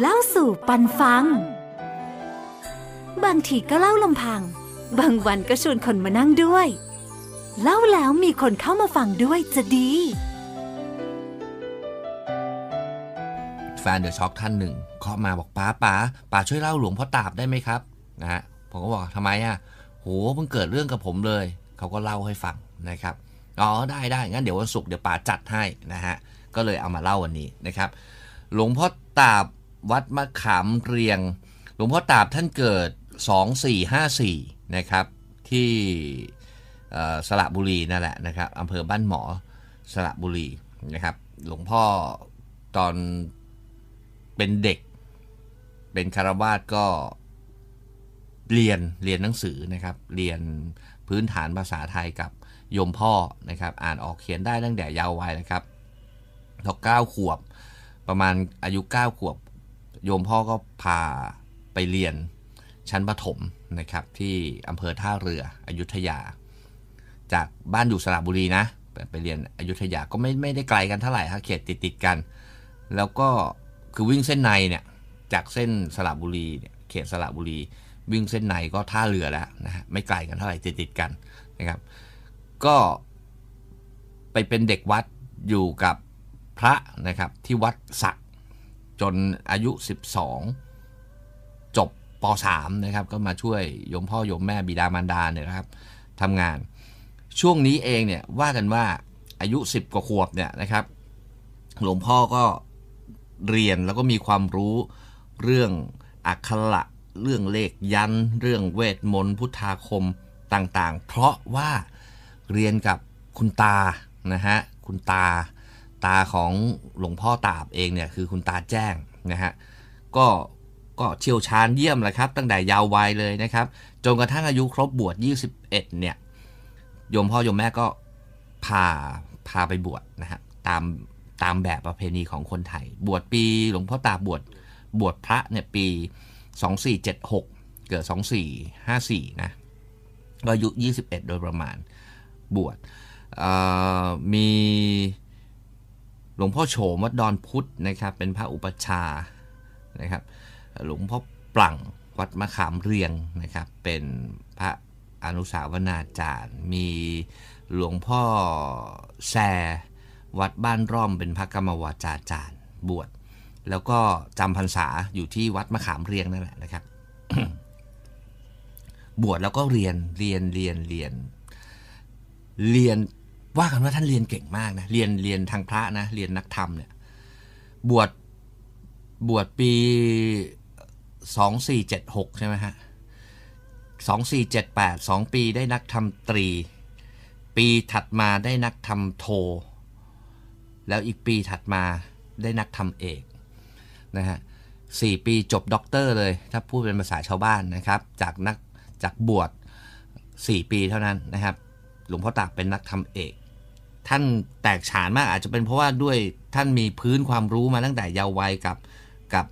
เล่าสู่ปันฟัง บางทีก็เล่าลำพัง บางวันก็ชวนคนมานั่งด้วย เล่าแล้วมีคนเข้ามาฟังด้วยจะดี แฟนเดอะช็อคท่านหนึ่งเคาะมาบอกป้าป้าป้าช่วยเล่าหลวงพ่อตาบได้ไหมครับนะฮะผมก็บอกทำไมอะโหเพิ่งเกิดเรื่องกับผมเลย เขาก็เล่าให้ฟังนะครับอ๋อได้ได้งั้นเดี๋ยววันศุกร์เดี๋ยวป๋าจัดให้นะฮะก็เลยเอามาเล่าวันนี้นะครับ หลวงพ่อตาบ วัดมะขามเรียง หลวงพ่อตาบท่านเกิด 2454 นะครับ ที่สระบุรีนั่นแหละนะครับอำเภอบ้านหมอสระบุรีนะครับ หลวงพ่อตอนเป็นเด็ก เป็นคารวาสก็เรียนเรียนหนังสือนะครับ เรียนพื้นฐานภาษาไทยกับโยมพ่อนะครับ อ่านออกเขียนได้ตั้งแต่เยาว์วัยนะครับพอเก้าขวบ ประมาณอายุ 9 ขวบ โยมพ่อก็พาไปเรียนชั้นประถมนะครับ ที่อำเภอท่าเรืออยุธยา จากบ้านอยู่สระบุรีนะ ไปเรียนอยุธยาก็ไม่ไม่ได้ไกลกันเท่าไหร่ครับเขตติดติดกัน แล้วก็คือวิ่งเส้นในเนี่ยจากเส้นสระบุรีเนี่ยเขตสระบุรี วิ่งเส้นในก็ท่าเรือแล้วนะฮะไม่ไกลกันเท่าไหร่ติดติดกันนะครับ ก็ไปเป็นเด็กวัดอยู่กับพระนะครับที่วัดสัก จนอายุ 12 จบป .3 นะครับ ก็มาช่วยโยมพ่อโยมแม่บิดามารดาเนี่ยนะครับทำงาน ช่วงนี้เองเนี่ยว่ากันว่าอายุ 10 กว่าขวบเนี่ยนะครับ หลวงพ่อก็เรียนแล้วก็มีความรู้เรื่องอักขระเรื่องเลขยัน เรื่องเวทมนต์พุทธาคมต่างๆ เพราะว่าเรียนกับคุณตานะฮะคุณตา ตาของหลวงพ่อตาบเองเนี่ยคือคุณตาแจ้งนะฮะก็ก็เชี่ยวชาญเยี่ยมเลยครับ ตั้งแต่ยาววัยเลยนะครับ จนกระทั่งอายุครบบวช 21 เนี่ยโยมพ่อโยมแม่ก็พาพาไปบวชนะฮะตามตามแบบประเพณีของคนไทย บวชปีหลวงพ่อตาบวชบวชพระเนี่ยปี 2476 เกิด 2454 นะก็อายุ 21 โดยประมาณบวชมี หลวงพ่อโฉมวัดดอนพุทธนะครับ เป็นพระอุปชานะครับ หลวงพ่อปลั่งวัดมะขามเรียงนะครับ เป็นพระอนุสาวนาจารย์ มีหลวงพ่อแซวัดบ้านร่อมเป็นพระกรรมวาจาจารย์บวชแล้วก็จำพรรษาอยู่ที่วัดมะขามเรียงนั่นแหละนะครับ บวชแล้วก็เรียนเรียนเรียนเรียน เรียน ว่ากันว่าท่านเรียนเก่งมากนะเรียนเรียนทางพระนะเรียนนักธรรมเนี่ยบวชบวชปีสองสี่เจ็ดหกใช่ไหมฮะสองสี่เจ็ดแปดสองปีได้นักธรรมตรี ปีถัดมาได้นักธรรมโท แล้วอีกปีถัดมาได้นักธรรมเอกนะฮะสี่ปีจบด็อกเตอร์เลย ถ้าพูดเป็นภาษาชาวบ้านนะครับ จากนักจากบวชสี่ปีเท่านั้นนะครับ หลวงพ่อตากเป็นนักธรรมเอก ท่านแตกฉานมากอาจจะเป็นเพราะว่าด้วยท่านมีพื้นความรู้มาตั้งแต่เยาว์วัยกับกับ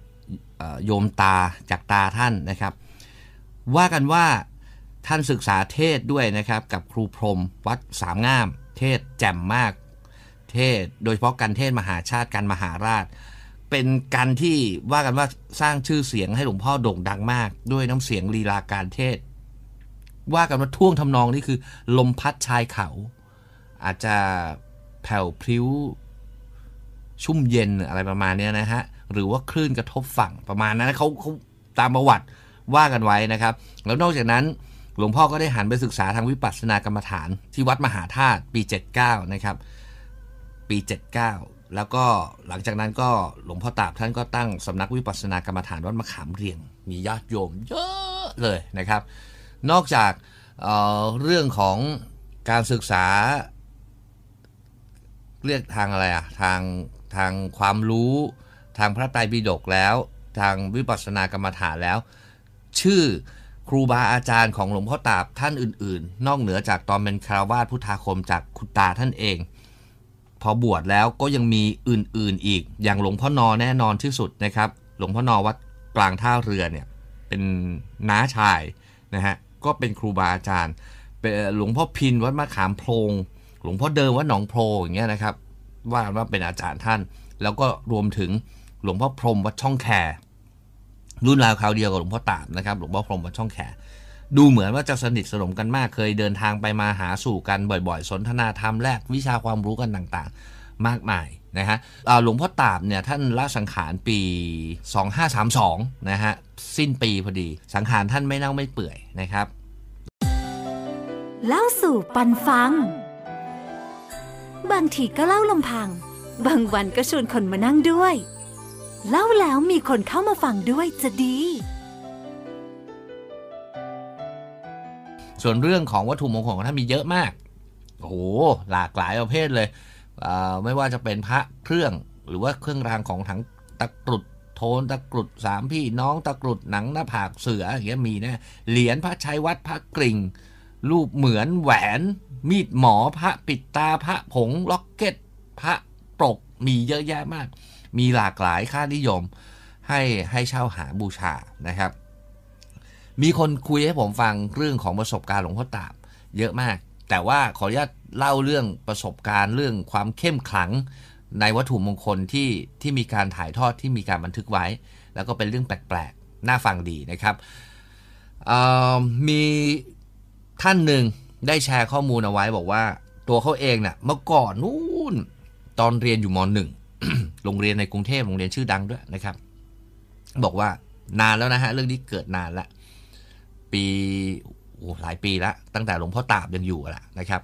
โยมตาจากตาท่านนะครับ ว่ากันว่าท่านศึกษาเทศด้วยนะครับ กับครูพรมวัดสามงาม เทศแจ่มมาก เทศโดยเฉพาะการเทศมหาชาติการมหาราช เป็นการที่ว่ากันว่าสร้างชื่อเสียงให้หลวงพ่อโด่งดังมาก ด้วยน้ำเสียงลีลาการเทศ ว่ากันว่าท่วงทำนองนี่คือ ลมพัดชายเขา อาจจะแผ่วพริ้ว ชุ่มเย็นอะไรประมาณนี้นะฮะ หรือว่าคลื่นกระทบฝั่งประมาณนั้นเขาเขาตามประวัติว่ากันไว้นะครับ แล้วนอกจากนั้นหลวงพ่อก็ได้หันไปศึกษาทางวิปัสสนากรรมฐาน ที่วัดมหาธาตุปี 79 นะครับ ปี 79 แล้วก็หลังจากนั้นก็หลวงพ่อตาบท่านก็ตั้งสำนักวิปัสสนากรรมฐานวัดมะขามเรียง มีญาติโยมเยอะเลยนะครับ นอกจากเเรื่องของการศึกษา เรียกทางอะไรอะทางทางความรู้ ทางพระไตรปิฎกแล้ว ทางวิปัสสนากรรมฐานแล้ว ชื่อครูบาอาจารย์ของหลวงพ่อตาบท่านอื่น ๆ นอกเหนือจากตอนเป็นคารวาสพุทธาคมจากคุณตาท่านเอง พอบวชแล้วก็ยังมีอื่น ๆ อีก อย่างหลวงพ่อนอแน่นอนที่สุดนะครับ หลวงพ่อนอวัดกลางท่าเรือเนี่ยเป็นน้าชายนะฮะ ก็เป็นครูบาอาจารย์หลวงพ่อพินวัดมะขามโพงหลวงพ่อเดิมวัดหนองโพอย่างเงี้ยนะครับ ว่ากันว่าเป็นอาจารย์ท่าน แล้วก็รวมถึงหลวงพ่อพรมวัดช่องแครุ่นราวคราวเดียวกับหลวงพ่อตาบนะครับหลวงพ่อพรมวัดช่องแขดูเหมือนว่าจะสนิทสนมกันมากเคยเดินทางไปมาหาสู่กันบ่อยๆ สนทนาธรรมแลกวิชาความรู้กันต่างๆ มากมายนะฮะหลวงพ่อตาบเนี่ยท่านละสังขารปี 2532นะฮะสิ้นปีพอดี สังขารท่านไม่เน่าไม่เปื่อยนะครับ เล่าสู่ปันฟัง บางทีก็เล่าลำพัง บางวันก็ชวนคนมานั่งด้วย เล่าแล้วมีคนเข้ามาฟังด้วยจะดี ส่วนเรื่องของวัตถุมงคลของท่านมีเยอะมาก โอ้โห หลากหลายประเภทเลยอ่าไม่ว่าจะเป็นพระเครื่องหรือว่าเครื่องรางของถังตะกรุดโทนตะกรุดสามพี่น้องตะกรุดหนังหน้าผากเสืออย่างเงี้ยมีนะเหรียญพระชัยวัดพระกริ่ง รูปเหมือนแหวน มีดหมอพระปิดตาพระผงล็อกเก็ต พระปรกมีเยอะแยะมาก มีหลากหลายค่านิยม ให้ให้เช่าหาบูชานะครับ มีคนคุยให้ผมฟังเรื่องของประสบการณ์หลวงพ่อตาบเยอะมาก แต่ว่าขออนุญาตเล่าเรื่องประสบการณ์เรื่องความเข้มขลังในวัตถุมงคลที่ที่มีการถ่ายทอดที่มีการบันทึกไว้ แล้วก็เป็นเรื่องแปลกๆ น่าฟังดีนะครับมี ท่านหนึ่งได้แชร์ข้อมูลเอาไว้บอกว่า ตัวเขาเองเนะ่ะเมื่อก่อนนู่นตอนเรียนอยู่มหนึ่งโรงเรียนในกรุงเทพโรงเรียนชื่อดังด้วยนะครับ บอกว่านานแล้วนะฮะเรื่องนี้เกิดนานละปีโอ้หลายปีล้วตั้งแต่หลวงพ่อตาบยังอยู่ละนะครับ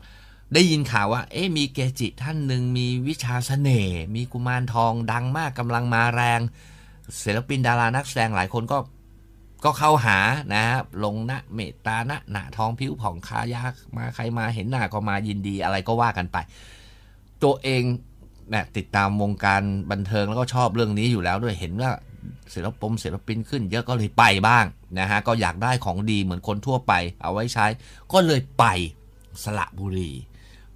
ได้ยินข่าวว่า เอ๊ะมีเกจิท่านหนึ่งมีวิชาเสน่ห์มีกุมารทองดังมากกำลังมาแรงศิลปินดารานักแสดงหลายคนก็ ก็เข้าหานะครับลงนะเมตตานะหนาทองผิวผ่องคายากมาใครมาเห็นหน้าก็มายินดีอะไรก็ว่ากันไป ตัวเองเนี่ยติดตามวงการบันเทิงแล้วก็ชอบเรื่องนี้อยู่แล้วด้วยเห็นว่าศิลปมศิลปินขึ้นเยอะก็เลยไปบ้างนะฮะก็อยากได้ของดีเหมือนคนทั่วไป เอาไว้ใช้ ก็เลยไปสระบุรี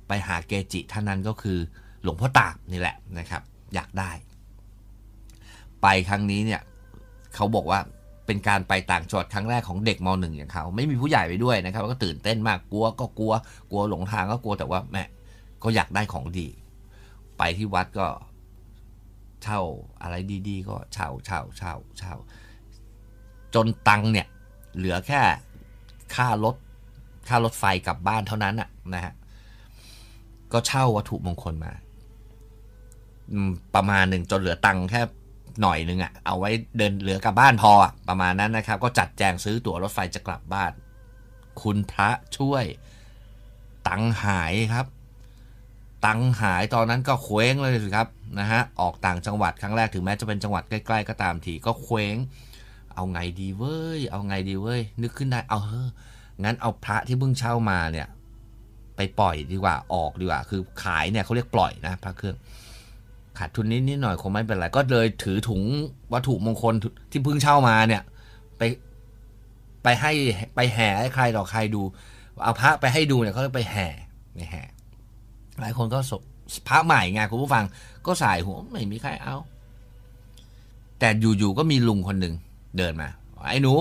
ไปหาเกจิท่านนั้นก็คือหลวงพ่อตาบนี่แหละนะครับ อยากได้ ไปครั้งนี้เนี่ยเขาบอกว่า เป็นการไปต่างจังหวัดครั้งแรกของเด็กมหนึ่งอย่างเขาไม่มีผู้ใหญ่ไปด้วยนะครับ ก็ตื่นเต้นมากกลัวก็กลัว กลัวหลงทางก็กลัวแต่ว่าแม่ก็อยากได้ของดี ไปที่วัดก็ เช่าอะไรดีๆ ก็เช่าเช่าเช่าเช่าจนตังเนี่ย เหลือแค่ค่ารถค่ารถไฟกลับบ้านเท่านั้นอะนะฮะก็เช่าวัตถุมงคลมาประมาณหนึ่งจนเหลือตังแค่ หน่อยหนึ่งอะเอาไว้เดินเหลือกลับบ้านพอประมาณนั้นนะครับ ก็จัดแจงซื้อตั๋วรถไฟจะกลับบ้าน คุณพระช่วย ตังหายครับ ตังหายตอนนั้นก็เคว้งเลยสิครับนะฮะออกต่างจังหวัดครั้งแรกถึงแม้จะเป็นจังหวัดใกล้ๆก็ตามทีก็เคว้ง เอาไงดีเว้ย เอาไงดีเว้ย นึกขึ้นได้เอาเฮ้งั้นเอาพระที่เพิ่งเช่ามาเนี่ย ไปปล่อยดีกว่าออกดีกว่า คือขายเนี่ยเขาเรียกปล่อยนะ พระเครื่อง ขาดทุนนิดนิดหน่อยคงไม่เป็นไร ก็เลยถือถุงวัตถุมงคลที่เพิ่งเช่ามาเนี่ย ไปไปให้ไปแห่ให้ใครต่อใครดู เอาพระไปให้ดูเนี่ยเขาไปแห่ไปแห่หลายคนก็สพระใหม่ไงคุณผู้ฟัง ก็สายหัวไม่มีใครเอา แต่อยู่ๆก็มีลุงคนหนึ่งเดินมาไอ้หนู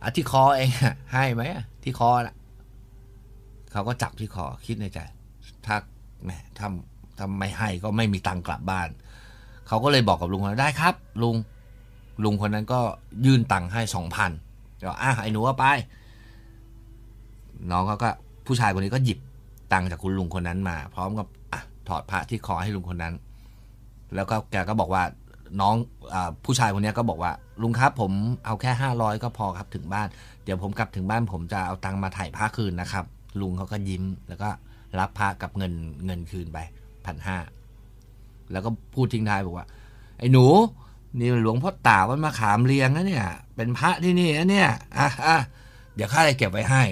อที่คอเองให้ไหมที่คอน่ะเขาก็จับที่คอคิดในใจถ้าแหมถ้า ถ้าไม่ให้ก็ไม่มีตังค์กลับบ้าน เขาก็เลยบอกกับลุงว่าได้ครับ ลุงลุงคนนั้นก็ยื่นตังค์ให้สองพันเดี๋ยวอะไอ้หนูเอาไป น้องเขาก็ผู้ชายคนนี้ก็หยิบตังค์จากคุณลุงคนนั้นมา พร้อมกับอะถอดพระที่คอให้ลุงคนนั้น แล้วก็แกก็บอกว่าน้องอผู้ชายคนนี้ก็บอกว่า ลุงครับผมเอาแค่ห้าร้อยก็พอครับถึงบ้าน เดี๋ยวผมกลับถึงบ้าน ผมจะเอาตังค์มาถ่ายผ้าคืนนะครับ ลุงเขาก็ยิ้มแล้วก็รับพระกับเงินเงินคืนไป พันห้าแล้วก็พูดทิ้งท้ายบอกว่า ไอ้หนู นี่หลวงพ่อตาวัดมาขามเรียงนะเนี่ย เป็นพระที่นี่นะเนี่ยอะอะเดี๋ยวข้าจะเก็บไว้ให้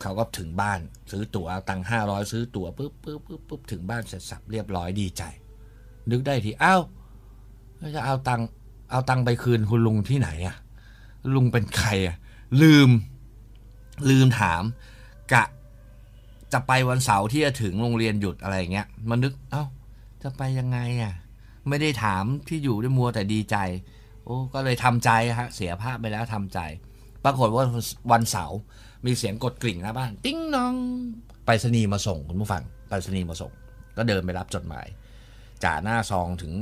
เขาก็ถึงบ้าน ซื้อตั๋วตังห้าร้อยซื้อตั๋วปุ๊บปุ๊บปุ๊บปุ๊บถึงบ้านเสร็จสับเรียบร้อยดีใจ นึกได้ทีอ้าวจะเอาตังเอาตังไปคืนคุณลุงที่ไหนอะลุงเป็นใครอะลืม ลืมถาม กะ จะไปวันเสาร์ที่จะถึงโรงเรียนหยุดอะไรเงี้ยมันนึกเอ้าจะไปยังไงอะไม่ได้ถามที่อยู่ด้วยมัวแต่ดีใจ โอ้ก็เลยทำใจฮะเสียภาพไปแล้วทำใจ ปรากฏว่าวันเสาร์มีเสียงกดกริ่งหน้าบ้าน ติ้งน้องไปรษณีย์มาส่งคุณผู้ฟังไปรษณีย์มาส่ง ก็เดินไปรับจดหมายจ่าหน้าซองถึง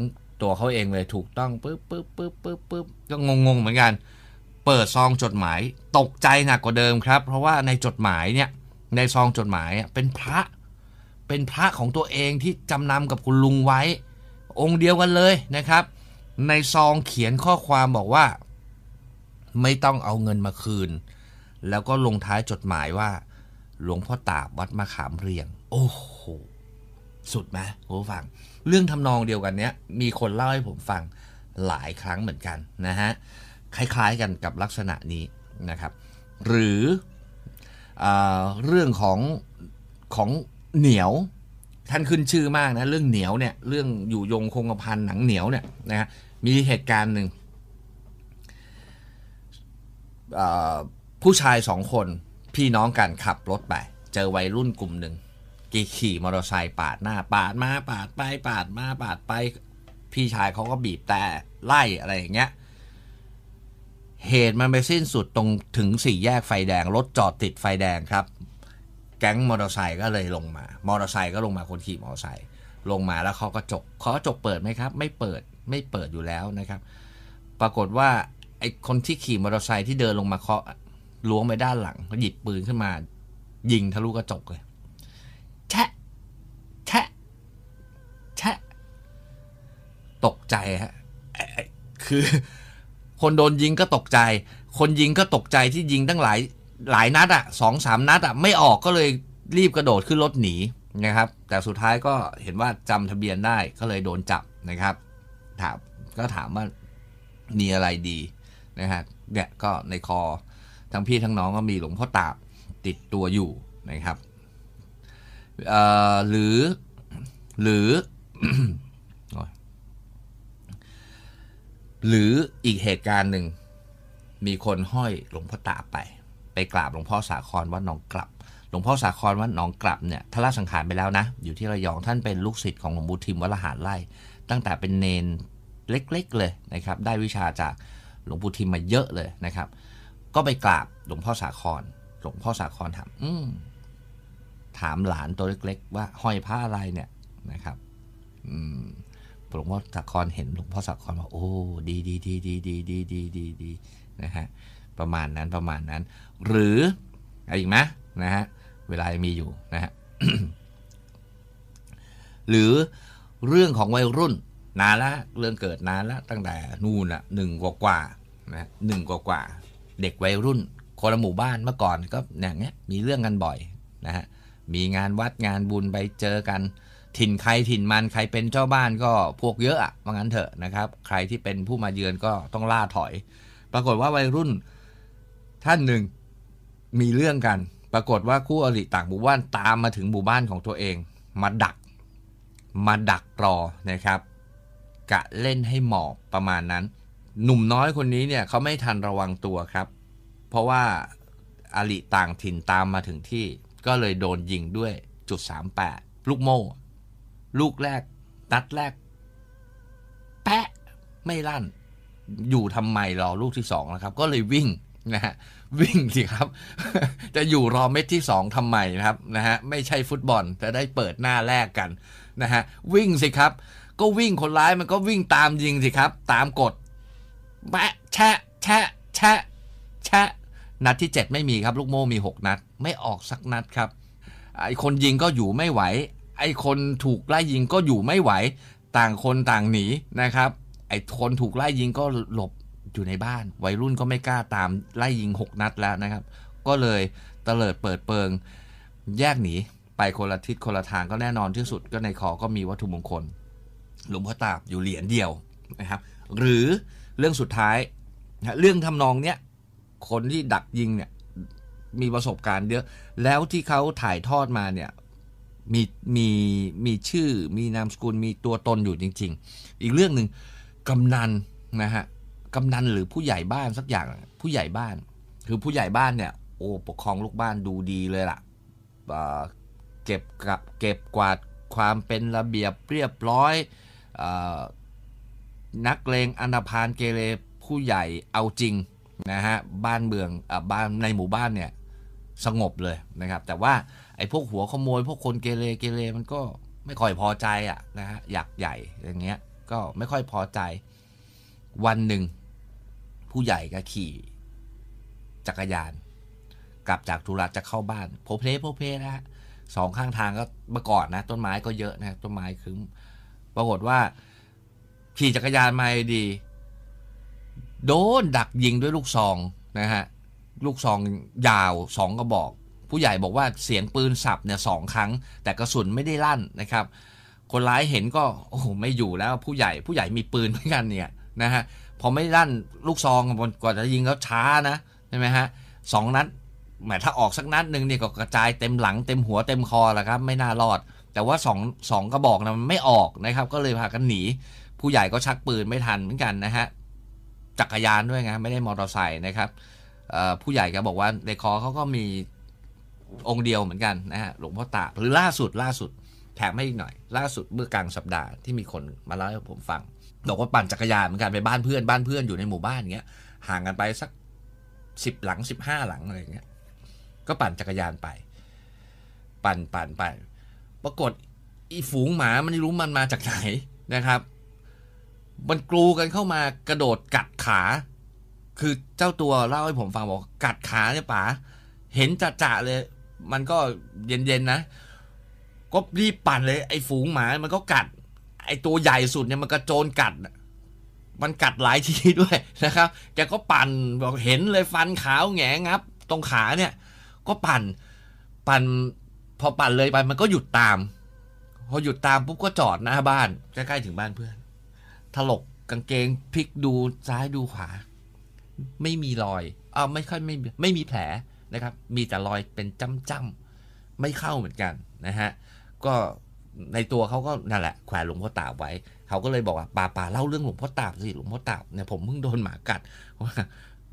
ตัวเขาเองเลยถูกต้องปึ๊บปึ๊บปึ๊บปึ๊บปึ๊บก็งงๆเหมือนกัน เปิดซองจดหมายตกใจหนักกว่าเดิมครับ เพราะว่าในจดหมายเนี่ย ในซองจดหมายเป็นพระ เป็นพระของตัวเองที่จำนำกับคุณลุงไว้ องค์เดียวกันเลยนะครับ ในซองเขียนข้อความบอกว่า ไม่ต้องเอาเงินมาคืน แล้วก็ลงท้ายจดหมายว่า หลวงพ่อตาบวัดมะขามเรียง โอ้โห สุดไหมผู้ฟัง เรื่องทำนองเดียวกันเนี้ยมีคนเล่าให้ผมฟังหลายครั้งเหมือนกันนะฮะคล้ายๆกันกับลักษณะนี้นะครับ หรือ เรื่องของของเหนียวท่านขึ้นชื่อมากนะเรื่องเหนียวเนี่ยเรื่องอยู่ยงคงกระพันหนังเหนียวเนี่ยนะฮะมีเหตุการณ์หนึ่งผู้ชายสองคนพี่น้องกันขับรถไป เจอวัยรุ่นกลุ่มหนึ่งกีขี่มอเตอร์ไซค์ปาดหน้า ปาดมาปาดไปปาดมาปาดไป พี่ชายเขาก็บีบแต่ไล่อะไรอย่างเงี้ย เหตุมันไปสิ้นสุดตรงถึงสี่แยกไฟแดง รถจอดติดไฟแดงครับ แก๊งมอเตอร์ไซค์ก็เลยลงมา มอเตอร์ไซค์ก็ลงมาคนขี่มอเตอร์ไซค์ลงมาแล้วเขาก็จกเขาจกเปิดไหมครับ ไม่เปิดไม่เปิดอยู่แล้วนะครับ ปรากฏว่าไอคนที่ขี่มอเตอร์ไซค์ที่เดินลงมาเคาะล้วงไปด้านหลังหยิบปืนขึ้นมา ยิงทะลุกระจกเลยแชะแชะแชะตกใจฮะคือ คนโดนยิงก็ตกใจ คนยิงก็ตกใจที่ยิงตั้งหลายหลายนัดอะสองสามนัดอะไม่ออกก็เลยรีบกระโดดขึ้นรถหนีนะครับ แต่สุดท้ายก็เห็นว่าจำทะเบียนได้ก็เลยโดนจับนะครับ ถามก็ถามว่ามีอะไรดีนะฮะเนี่ยก็ในคอทั้งพี่ทั้งน้องก็มีหลวงพ่อตาบติดตัวอยู่นะครับหรือหรือ หรืออีกเหตุการณ์หนึ่ง มีคนห้อยหลวงพ่อตาไป ไปกราบหลวงพ่อสาครวัดหนองกลับ หลวงพ่อสาครวัดหนองกลับเนี่ยท่านละสังขารไปแล้วนะ อยู่ที่ระยองท่านเป็นลูกศิษย์ของหลวงปู่ทิมวัดละหารไล่ตั้งแต่เป็นเนนเล็กๆเลยนะครับ ได้วิชาจากหลวงปู่ทิมมาเยอะเลยนะครับ ก็ไปกราบหลวงพ่อสาคร หลวงพ่อสาครถามอืมถามหลานตัวเล็ก ๆ ว่าห้อยผ้าอะไรเนี่ยนะครับ อืม หลวงพ่อสาครเห็นหลวงพ่อสาครว่าโอ้ดีดีดีดีดีดีดีดีดีนะฮะประมาณนั้นประมาณนั้น หรืออะไรอีกไหมนะฮะเวลามีอยู่นะฮะหรือเรื่องของวัยรุ่นนานละเรื่องเกิดนานละตั้งแต่นู่นละหนึ่งกว่ากว่านะหนึ่งกว่ากว่าเด็กวัยรุ่นคนละหมู่บ้านเมื่อก่อนก็อย่างเงี้ยมีเรื่องกันบ่อยนะฮะมีงานวัดงานบุญไปเจอกัน ถิ่นใครถิ่นมันใครเป็นเจ้าบ้านก็พวกเยอะอะว่างั้นเถอะนะครับ ใครที่เป็นผู้มาเยือนก็ต้องล่าถอย ปรากฏว่าวัยรุ่นท่านหนึ่งมีเรื่องกัน ปรากฏว่าคู่อริต่างหมู่บ้านตามมาถึงหมู่บ้านของตัวเอง มาดัก มาดักรอนะครับ กะเล่นให้หมอบประมาณนั้น หนุ่มน้อยคนนี้เนี่ยเขาไม่ทันระวังตัวครับ เพราะว่าอริต่างถิ่นตามมาถึงที่ ก็เลยโดนยิงด้วยจุดสามแปดลูกโม่ ลูกแรก นัดแรก แปะไม่ลั่น อยู่ทำไมรอลูกที่สองนะครับ ก็เลยวิ่งนะฮะวิ่งสิครับ จะอยู่รอเม็ดที่สองทำไมนะครับนะฮะไม่ใช่ฟุตบอลจะได้เปิดหน้าแรกกันนะฮะวิ่งสิครับ ก็วิ่งคนร้ายมันก็วิ่งตามยิงสิครับ ตามกดแปะแชะแชะแชะแชะนัดที่ 7 ไม่มีครับ ลูกโม่มี 6 นัด ไม่ออกสักนัดครับไอคนยิงก็อยู่ไม่ไหว ไอ้คนถูกไล่ยิงก็อยู่ไม่ไหว ต่างคนต่างหนีนะครับ ไอ้คนถูกไล่ยิงก็หลบอยู่ในบ้าน วัยรุ่นก็ไม่กล้าตามไล่ยิง 6 นัดแล้วนะครับ ก็เลยเตลิดเปิดเปิง แยกหนีไปคนละทิศคนละทางก็แน่นอนที่สุดก็ในคอก็มีวัตถุมงคล หลวงพ่อตาบอยู่เหรียญเดียวนะครับ หรือเรื่องสุดท้ายเรื่องทำนองเนี้ยคนที่ดักยิงเนี่ยมีประสบการณ์เยอะ แล้วที่เขาถ่ายทอดมาเนี่ย มีมีมีชื่อมีนามสกุลมีตัวตนอยู่จริง ๆ อีกเรื่องหนึ่งกำนันนะฮะกำนันหรือผู้ใหญ่บ้านสักอย่างผู้ใหญ่บ้าน คือผู้ใหญ่บ้านเนี่ยโอ้ปกครองลูกบ้านดูดีเลยล่ะเก็บกับเก็บกวาดความเป็นระเบียบเรียบร้อยอนักเลงอนาพานเกเรผู้ใหญ่เอาจริงนะฮะบ้านเมืองอบ้านในหมู่บ้านเนี่ยสงบเลยนะครับ แต่ว่า ไอ้พวกหัวขโมย พวกคนเกเรเกเรมันก็ไม่ค่อยพอใจอะนะฮะอยากใหญ่อย่างเงี้ย ก็ไม่ค่อยพอใจ วันหนึ่ง ผู้ใหญ่ก็ขี่จักรยาน กลับจากธุระจะเข้าบ้านโพเพลโพเพนะฮะสองข้างทางก็เมื่อก่อนนะ ต้นไม้ก็เยอะนะต้นไม้คึ้มปรากฏว่า ขี่จักรยานมาดี โดนดักยิงด้วยลูกซองนะฮะลูกซองยาวสองกระบอก ผู้ใหญ่บอกว่าเสียงปืนสับเนี่ยสองครั้ง แต่กระสุนไม่ได้ลั่นนะครับ คนร้ายเห็นก็โอ้โหไม่อยู่แล้วผู้ใหญ่ผู้ใหญ่มีปืนเหมือนกันเนี่ยนะฮะพอไม่ลั่นลูกซองกว่าจะยิงแล้วช้านะใช่ไหมฮะสองนัดแหมถ้าออกสักนัดหนึ่งเนี่ยก็กระจายเต็มหลังเต็มหัวเต็มคอแหละครับ ไม่น่ารอด แต่ว่าสองสองกระบอกนะมันไม่ออกนะครับ ก็เลยพากันหนี ผู้ใหญ่ก็ชักปืนไม่ทันเหมือนกันนะฮะจักรยานด้วยไงไม่ได้มอเตอร์ไซค์นะครับผู้ใหญ่ก็บอกว่าในคอเขาก็มี องค์เดียวเหมือนกันนะฮะหลวงพ่อตาหรือล่าสุดล่าสุดแถมให้อีกหน่อย ล่าสุดเมื่อกลางสัปดาห์ที่มีคนมาเล่าให้ผมฟังบอกว่าปั่นจักรยานเหมือนกันไปบ้านเพื่อนบ้านเพื่อนอยู่ในหมู่บ้านอย่างเงี้ยห่างกันไปสักสิบหลังสิบห้าหลังอะไรเงี้ย ก็ปั่นจักรยานไป ปั่นปั่นไปปรากฏอีฝูงหมามันไม่รู้มันมาจากไหนนะครับ มันกรูกันเข้ามากระโดดกัดขา คือเจ้าตัวเล่าให้ผมฟังบอกกัดขาเนี่ยป๋าเห็นจะๆเลย มันก็เย็นๆนะ ก็รีบปั่นเลย ไอ้ฝูงหมา มันก็กัด ไอ้ตัวใหญ่สุดเนี่ยมันกระโจนกัด มันกัดหลายทีด้วยนะครับ แกก็ปั่นบอกเห็นเลยฟันขาวแงงับ ตรงขาเนี่ย ก็ปั่น ปั่น พอปั่นเลยไปมันก็หยุดตาม พอหยุดตามปุ๊บก็จอดหน้าบ้านใกล้ๆถึงบ้านเพื่อน ถลกกางเกงพลิกดูซ้ายดูขวา ไม่มีรอยอ้าวไม่ค่อยไม่ไม่มีแผล นะครับ มีแต่รอยเป็นจ้ำๆไม่เข้าเหมือนกันนะฮะ ก็ในตัวเขาก็นั่นแหละแขวนหลวงพ่อตาบไว้ เขาก็เลยบอกว่าป่าป่าเล่าเรื่องหลวงพ่อตาบสิหลวงพ่อตาบเนี่ยผมเพิ่งโดนหมากัดว่า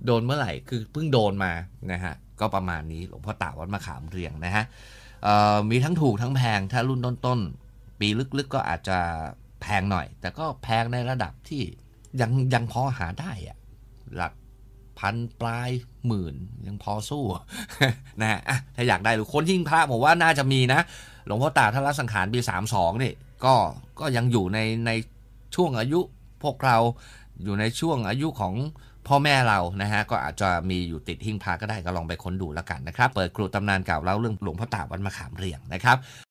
โดนเมื่อไหร่คือเพิ่งโดนมานะฮะก็ประมาณนี้หลวงพ่อตาวัดมะขามเรียงนะฮะมีทั้งถูกทั้งแพงถ้ารุ่นต้นๆปีลึกๆก็อาจจะแพงหน่อย แต่ก็แพงในระดับที่ยังยังพอหาได้อะหลัก พันปลายหมื่นยังพอสู้นะฮะถ้าอยากได้หรือคนยิ่งพระผมว่าน่าจะมีนะ หลวงพ่อตาท่านละสังขารปีสามสองนี่ก็ก็ยังอยู่ในในช่วงอายุพวกเราอยู่ในช่วงอายุของพ่อแม่เรานะฮะก็อาจจะมีอยู่ติดหิ้งพระก็ได้ก็ลองไปค้นดูแล้วกันนะครับ เปิดครูตำนานเก่าเล่าเรื่องหลวงพ่อตาวัดมะขามเรียงนะครับ